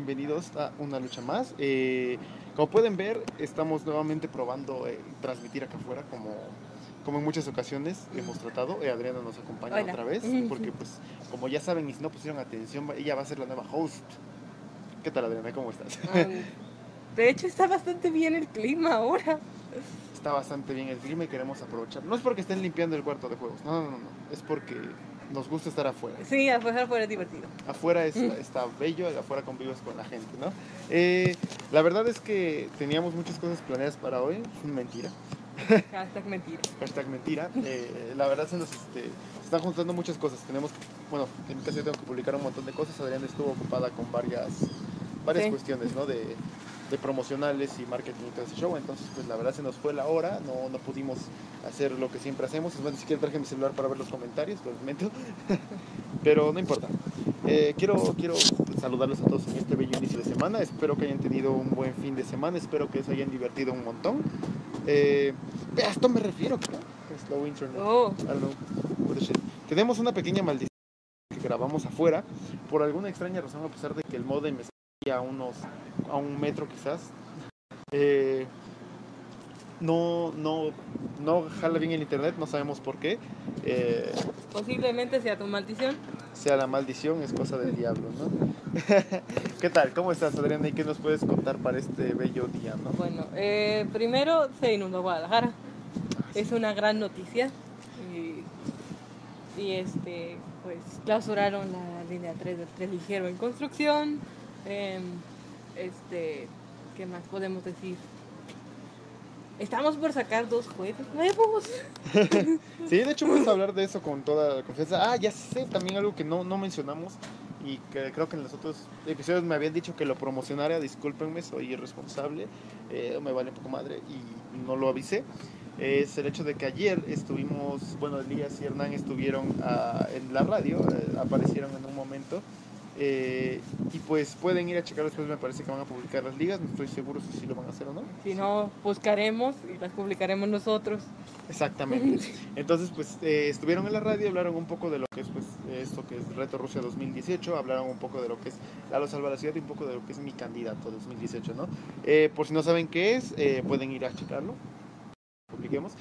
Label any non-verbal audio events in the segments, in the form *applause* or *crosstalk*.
Bienvenidos a una lucha más. Eh, como pueden ver, estamos nuevamente probando eh, transmitir acá afuera como, como en muchas ocasiones hemos tratado. Eh, Adriana nos acompaña Hola. otra vez porque pues como ya saben y si no pusieron atención, ella va a ser la nueva host. ¿Qué tal Adriana? ¿Cómo estás? Um, de hecho, está bastante bien el clima ahora. Está bastante bien el clima y queremos aprovechar. No es porque estén limpiando el cuarto de juegos, no, no, no, no. Es porque nos gusta estar afuera. Sí, afuera afuera es divertido. afuera es- está bello, afuera convives con la gente, ¿no? Eh, la verdad es que teníamos muchas cosas planeadas para hoy, mentira, *laughs* Hashtag mentira. hashtag mentira. Eh, la verdad se nos este, se están juntando muchas cosas, tenemos, bueno, en mi caso yo tengo que publicar un montón de cosas, Adriana estuvo ocupada con varias, varias Sí. cuestiones, ¿no? De, de promocionales y marketing y todo ese show, entonces pues la verdad se nos fue la hora, no, no pudimos hacer lo que siempre hacemos, es más, ni siquiera traje mi celular para ver los comentarios, lo lamento, *laughs* pero no importa. Eh, quiero, quiero saludarlos a todos en este bello inicio de semana. Espero que hayan tenido un buen fin de semana. Espero que se hayan divertido un montón. Eh, a esto me refiero. Slow internet. Oh, I don't know. What the shit. Tenemos una pequeña maldición que grabamos afuera. Por alguna extraña razón, a pesar de que el modem está a unos a un metro quizás, eh, no, no, no jala bien el internet. No sabemos por qué. Eh, posiblemente sea tu maldición. sea la maldición, es cosa del diablo, ¿no? *laughs* ¿Qué tal? ¿Cómo estás, Adriana? ¿Y qué nos puedes contar para este bello día, no? Bueno, eh, primero se inundó Guadalajara. Es una gran noticia. Y, y, este, pues clausuraron la línea 3 del tren ligero en construcción. Em, este, ¿qué más podemos decir? Estamos por sacar dos juegos nuevos. *laughs* Sí, de hecho vamos a hablar de eso con toda la confianza. Ah, ya sé, también algo que no, no mencionamos y que creo que en los otros episodios me habían dicho que lo promocionara, discúlpenme, soy irresponsable, eh, me vale poco madre y no lo avisé. Es el hecho de que ayer estuvimos, bueno, Elías y Hernán estuvieron ah, en la radio, eh, aparecieron en un momento. Eh, y pues pueden ir a checar después, me parece que van a publicar las ligas, no estoy seguro si sí lo van a hacer o no. Si no, buscaremos y las publicaremos nosotros. Exactamente. *laughs* Entonces, pues eh, estuvieron en la radio, hablaron un poco de lo que es pues esto que es Reto Rusia 2018, hablaron un poco de lo que es Lalo Salva la Ciudad y un poco de lo que es mi candidato 2018, ¿no? Eh, por si no saben qué es, pueden ir a checarlo. Publiquemos.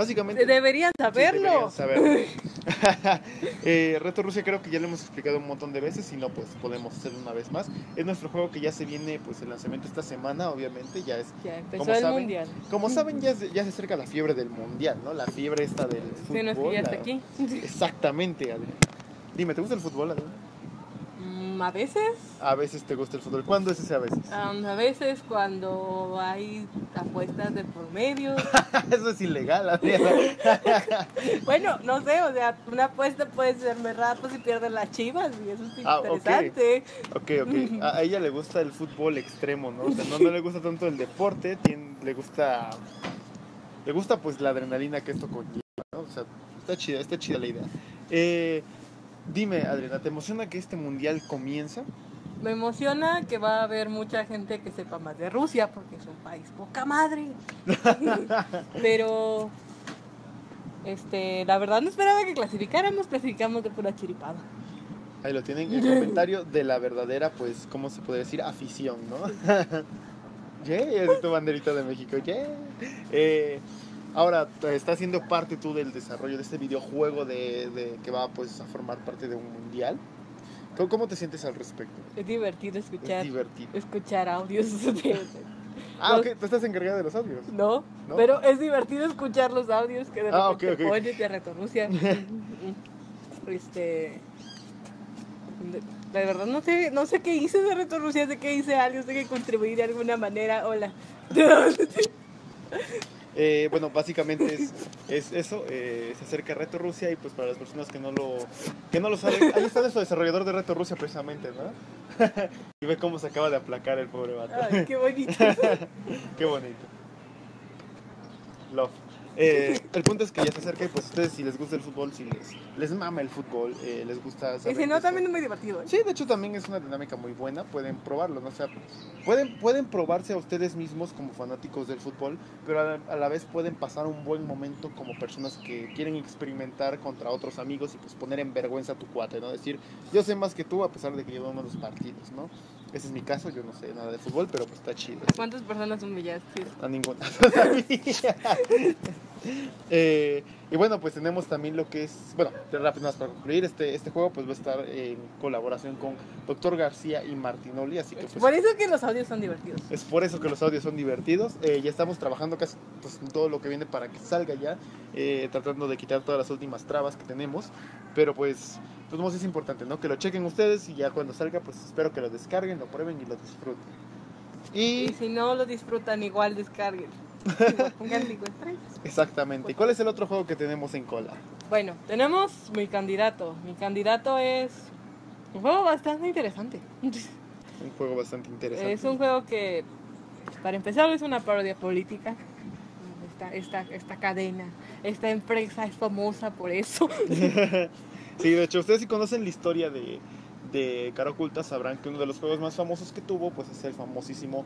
Básicamente... Deberían sí, saberlo. deberían saberlo. *laughs* Eh, Reto Rusia creo que ya lo hemos explicado un montón de veces, si no pues podemos hacerlo una vez más. Es nuestro juego que ya se viene pues el lanzamiento esta semana, obviamente, ya es Ya empezó ¿Cómo el saben? mundial. como saben, ya, se- ya se acerca la fiebre del mundial, ¿no? La fiebre esta del fútbol. Sí, no es que ya está la- aquí. Exactamente, Adrián. Dime, ¿te gusta el fútbol, Adrián? A veces, A veces te gusta el fútbol. ¿Cuándo es ese a veces? um, a veces cuando hay apuestas de por medio. *laughs* Eso es ilegal, Adrián. *laughs* bueno, no sé, o sea, una apuesta puede ser muy rato si pierden las chivas y eso es Ah, interesante. ok, ok. A, a ella le gusta el fútbol extremo, ¿no? O sea, no, no le gusta tanto el deporte, tiene- le gusta... Le gusta pues la adrenalina que esto conlleva, ¿no? O sea, está chida, está chida la idea. Eh, dime, Adriana, ¿te emociona que este mundial comienza? Me emociona que va a haber mucha gente que sepa más de Rusia porque es un país poca madre. *laughs* Pero este, la verdad no esperaba que clasificáramos, clasificamos de pura chiripada. Ahí lo tienen, el comentario de la verdadera, pues, ¿cómo se puede decir? Afición, ¿no? *laughs* yeah, es tu banderita de México, yeah. Eh, ahora, t- estás siendo parte tú del desarrollo de este videojuego de, de- que va, pues, a formar parte de un mundial. ¿Cómo, cómo te sientes al respecto? Es divertido Es escuchar divertido. escuchar audios de- Ah, los- ok, tú estás encargada de los audios. No, ¿No? pero es divertido escuchar los audios que de Ah, repente ok, ok. pones de Reto Rusia. *laughs* este. La verdad no sé, no sé qué hice de Reto Rusia, sé que hice algo, sé que contribuí de alguna manera. Hola. *laughs* *laughs* Eh, bueno, básicamente es, es eso, eh, se acerca Reto Rusia y pues para las personas que no lo, que no lo saben, ahí está nuestro desarrollador de Reto Rusia precisamente, ¿no? *laughs* y ve cómo se acaba de aplacar el pobre vato. Ay, qué bonito. *laughs* Qué bonito. Love. Eh, el punto es que ya se acerca y pues ustedes si les gusta el fútbol, si les, les mama el fútbol, eh, les gusta... Y saber si de no, eso. también es muy divertido. ¿eh? Sí, de hecho también es una dinámica muy buena, pueden probarlo, ¿no? O sea, pueden, pueden probarse a ustedes mismos como fanáticos del fútbol, pero a la, a la vez pueden pasar un buen momento como personas que quieren experimentar contra otros amigos y pues poner en vergüenza a tu cuate, ¿no? Decir, yo sé más que tú a pesar de que llevamos los partidos, ¿no? Ese es mi caso, yo no sé nada de fútbol, pero pues está chido. ¿Cuántas personas humillaste? A ninguna. *laughs* *laughs* Eh, y bueno, pues tenemos también lo que es, bueno, rápido más para concluir, este, este juego pues va a estar en colaboración con Dr. García y Martinoli, así que pues Por eso que los audios son divertidos. es por eso que los audios son divertidos. Eh, ya estamos trabajando casi pues, en todo lo que viene para que salga ya, eh, tratando de quitar todas las últimas trabas que tenemos, pero pues, pues no, es importante, ¿no? Que lo chequen ustedes y ya cuando salga pues espero que lo descarguen, lo prueben y lo disfruten. Y Y si no lo disfrutan, igual descarguen. *laughs* Estrellas. exactamente, ¿y cuál es el otro juego que tenemos en cola? Bueno, tenemos mi candidato. Mi candidato es un juego bastante interesante. *laughs* Un juego bastante interesante. Es un juego que, para empezar, es una parodia política. Esta, esta, esta cadena, esta empresa es famosa por eso. *laughs* Sí, de hecho, ustedes si conocen la historia de, de Cara Oculta sabrán que uno de los juegos más famosos que tuvo pues es el famosísimo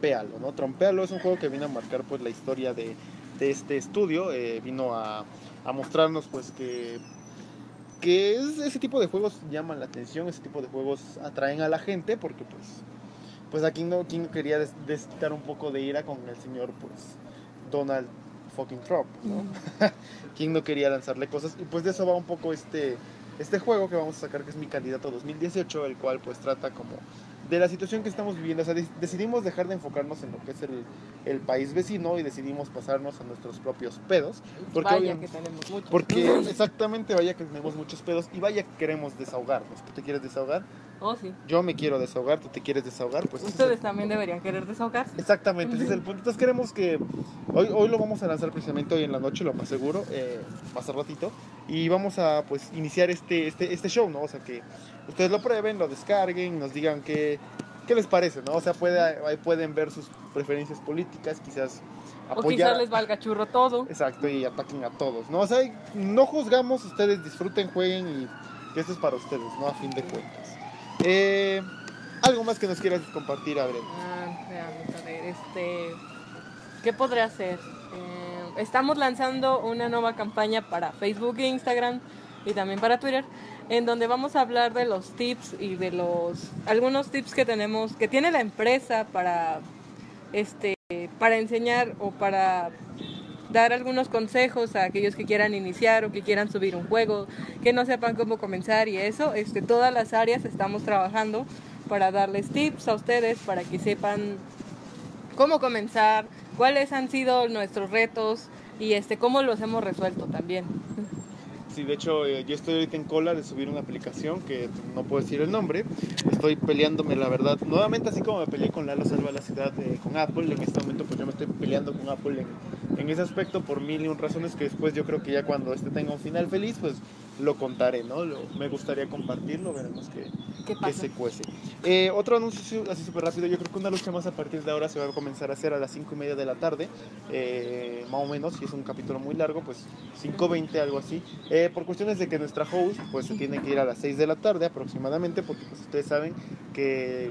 Trompealo, ¿no? Trompealo es un juego que vino a marcar pues la historia de, de este estudio, eh, vino a, a mostrarnos pues que que es- ese tipo de juegos llaman la atención, ese tipo de juegos atraen a la gente porque pues pues aquí no, no quería des- desquitar un poco de ira con el señor pues Donald fucking Trump, ¿no? *laughs* quién no quería lanzarle cosas y pues de eso va un poco este este juego que vamos a sacar que es mi candidato 2018 el cual pues trata como de la situación que estamos viviendo o sea de- decidimos dejar de enfocarnos en lo que es el, el país vecino y decidimos pasarnos a nuestros propios pedos porque Vaya que tenemos mucho. porque exactamente vaya que tenemos muchos pedos y vaya que queremos desahogarnos tú te quieres desahogar Oh, sí. yo me quiero desahogar tú te quieres desahogar pues el- Ustedes también deberían querer desahogarse. Exactamente, ese es el punto. Entonces queremos que hoy, hoy lo vamos a lanzar precisamente hoy en la noche, lo más seguro, eh, más al ratito, y vamos a pues iniciar este, este, este show, ¿no? O sea que ustedes lo prueben, lo descarguen, nos digan qué, qué les parece, ¿no? O sea, puede, ahí pueden ver sus preferencias políticas, quizás O apoyar. quizás les valga churro todo. Exacto, y ataquen a todos, ¿no? O sea, no juzgamos, ustedes disfruten, jueguen y que esto es para ustedes, ¿no? A fin de cuentas. Eh, algo más que nos quieras compartir, Abril. Ah, veamos, a ver, este. ¿Qué podré hacer? Eh, estamos lanzando una nueva campaña para Facebook e Instagram y también para Twitter, en donde vamos a hablar de los tips y de los algunos tips que tenemos, que tiene la empresa para este para enseñar o para dar algunos consejos a aquellos que quieran iniciar o que quieran subir un juego, que no sepan cómo comenzar y eso, este, todas las áreas estamos trabajando para darles tips a ustedes para que sepan cómo comenzar, cuáles han sido nuestros retos y este cómo los hemos resuelto también. Sí, de hecho, eh, yo estoy ahorita en cola de subir una aplicación que no puedo decir el nombre. Estoy peleándome, la verdad, nuevamente así como me peleé con Lalo Salva la Ciudad eh, con Apple. En este momento, pues yo me estoy peleando con Apple en, en ese aspecto por mil y un razones que después yo creo que ya cuando este tenga un final feliz, pues lo contaré, ¿no? Lo- me gustaría compartirlo, veremos qué, ¿Qué que pasa? se cuece. Eh, otro anuncio así súper rápido, yo creo que una lucha más a partir de ahora se va a comenzar a hacer a las 5 y media de la tarde, eh, más o menos, si es un capítulo muy largo, pues 5.20, algo así. Eh, por cuestiones de que nuestra host pues se tiene que ir a las 6 de la tarde aproximadamente, porque pues ustedes saben que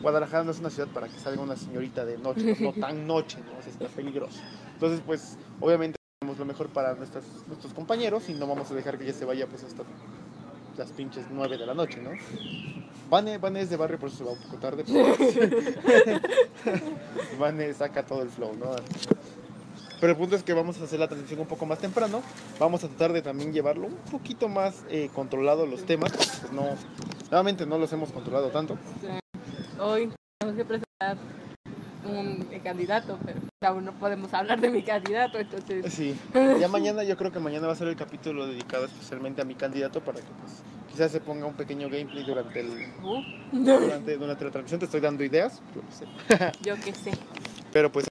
Guadalajara no es una ciudad para que salga una señorita de noche, no, No *laughs* tan noche, ¿no? O sea, está peligroso. Entonces, pues obviamente hacemos lo mejor para nuestras, nuestros compañeros y no vamos a dejar que ella se vaya pues hasta las pinches 9 de la noche, ¿no? Vane, Vane es de barrio, por eso se va un poco tarde. pero- *laughs* *laughs* Vane saca todo el flow, ¿no? Pero el punto es que vamos a hacer la transmisión un poco más temprano. Vamos a tratar de también llevarlo un poquito más eh, controlado los temas. Pues no, nuevamente no los hemos controlado tanto. Hoy tenemos que presentar un candidato, pero aún no podemos hablar de mi candidato, entonces Sí, ya mañana yo creo que mañana va a ser el capítulo dedicado especialmente a mi candidato para que pues quizás se ponga un pequeño gameplay durante el uh, durante, durante la transmisión. Te estoy dando ideas, yo no sé. yo qué sé. Pero pues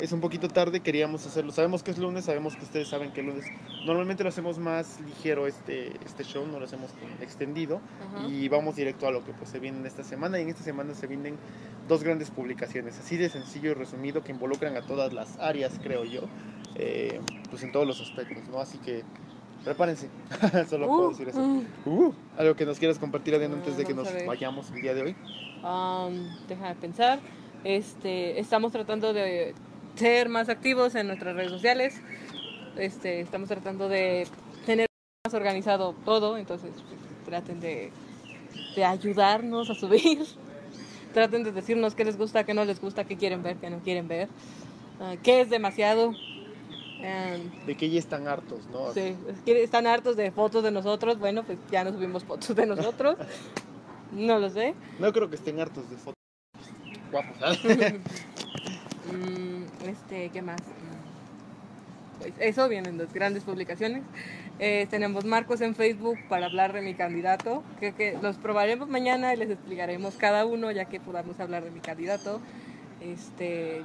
es un poquito tarde, queríamos hacerlo. Sabemos que es lunes, sabemos que ustedes saben que el lunes. Normalmente lo hacemos más ligero este, este show, no lo hacemos extendido. Ajá. Y vamos directo a lo que pues, se viene en esta semana. Y en esta semana se vienen dos grandes publicaciones, así de sencillo y resumido, que involucran a todas las áreas, creo yo. eh, pues en todos los aspectos, ¿no? Así que prepárense. *laughs* Solo puedo Uh, decir eso. uh. Uh, algo que nos quieras compartir, Adrián, antes de que Vamos nos vayamos el día de hoy. Um, deja de pensar. Este, estamos tratando de ser más activos en nuestras redes sociales. Este, estamos tratando de tener más organizado todo, entonces pues, traten de, de ayudarnos a subir. *laughs* traten de decirnos qué les gusta, qué no les gusta, qué quieren ver, qué no quieren ver, ah, qué es demasiado. Um, De que ya están hartos, ¿no? Sí, están hartos de fotos de nosotros. Bueno, pues ya no subimos fotos de nosotros. *laughs* No lo sé. No creo que estén hartos de fotos guapos. *laughs* Mm, este, ¿qué más? Pues eso, vienen las grandes publicaciones. Eh, tenemos marcos en Facebook para hablar de mi candidato, que, que los probaremos mañana y les explicaremos cada uno, ya que podamos hablar de mi candidato. Este,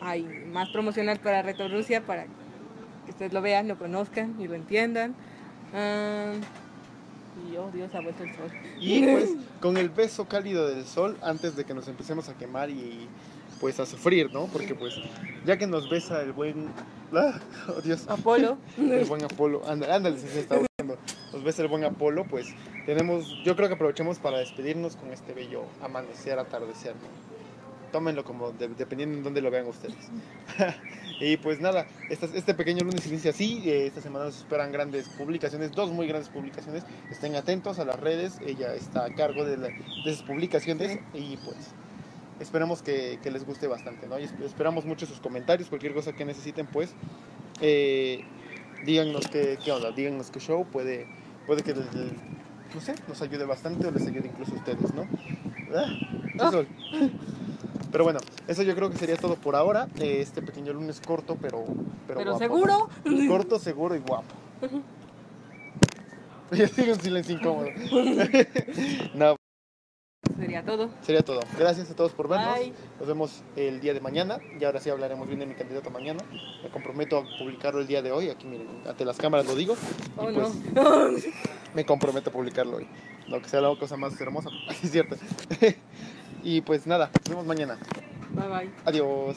hay más promocional para Reto Rusia, para que ustedes lo vean, lo conozcan y lo entiendan. Ah, y oh Dios, ha vuelto el sol. Y pues *laughs* con el beso cálido del sol antes de que nos empecemos a quemar y pues a sufrir, ¿no? Porque pues ya que nos besa el buen... ah, *laughs* oh Dios. Apolo. *laughs* El buen Apolo. Ándale, ándale, se está buscando. Nos besa el buen Apolo, pues tenemos... Yo creo que aprovechemos para despedirnos con este bello amanecer, atardecer, ¿no? Tómenlo como de- dependiendo en dónde lo vean ustedes. *laughs* y pues nada, esta- este pequeño lunes inicia así. eh, esta semana nos esperan grandes publicaciones, dos muy grandes publicaciones. Estén atentos a las redes. Ella está a cargo de, la- de esas publicaciones. Y pues esperamos que, que les guste bastante, ¿no? Y esp- esperamos mucho sus comentarios, cualquier cosa que necesiten, pues. eh, díganos qué, qué onda, díganos qué show puede, puede que les, les- no sé, nos ayude bastante o les ayude incluso a ustedes, ¿no? Ah, Ah. sol. *laughs* Pero bueno, eso yo creo que sería todo por ahora. Este pequeño lunes corto, pero pero, Pero guapo. seguro. Corto, seguro y guapo. *laughs* *laughs* Ya sigue un silencio incómodo. no, Sería todo. Sería todo. Gracias a todos por vernos. Nos vemos el día de mañana. Y ahora sí hablaremos bien de mi candidato mañana. Me comprometo a publicarlo el día de hoy. Aquí, miren, ante las cámaras lo digo. Oh, no. Pues, *laughs* me comprometo a publicarlo hoy. Lo que sea la cosa más hermosa. *laughs* Así es cierto. *laughs* y pues nada, nos vemos mañana. Bye bye. Adiós.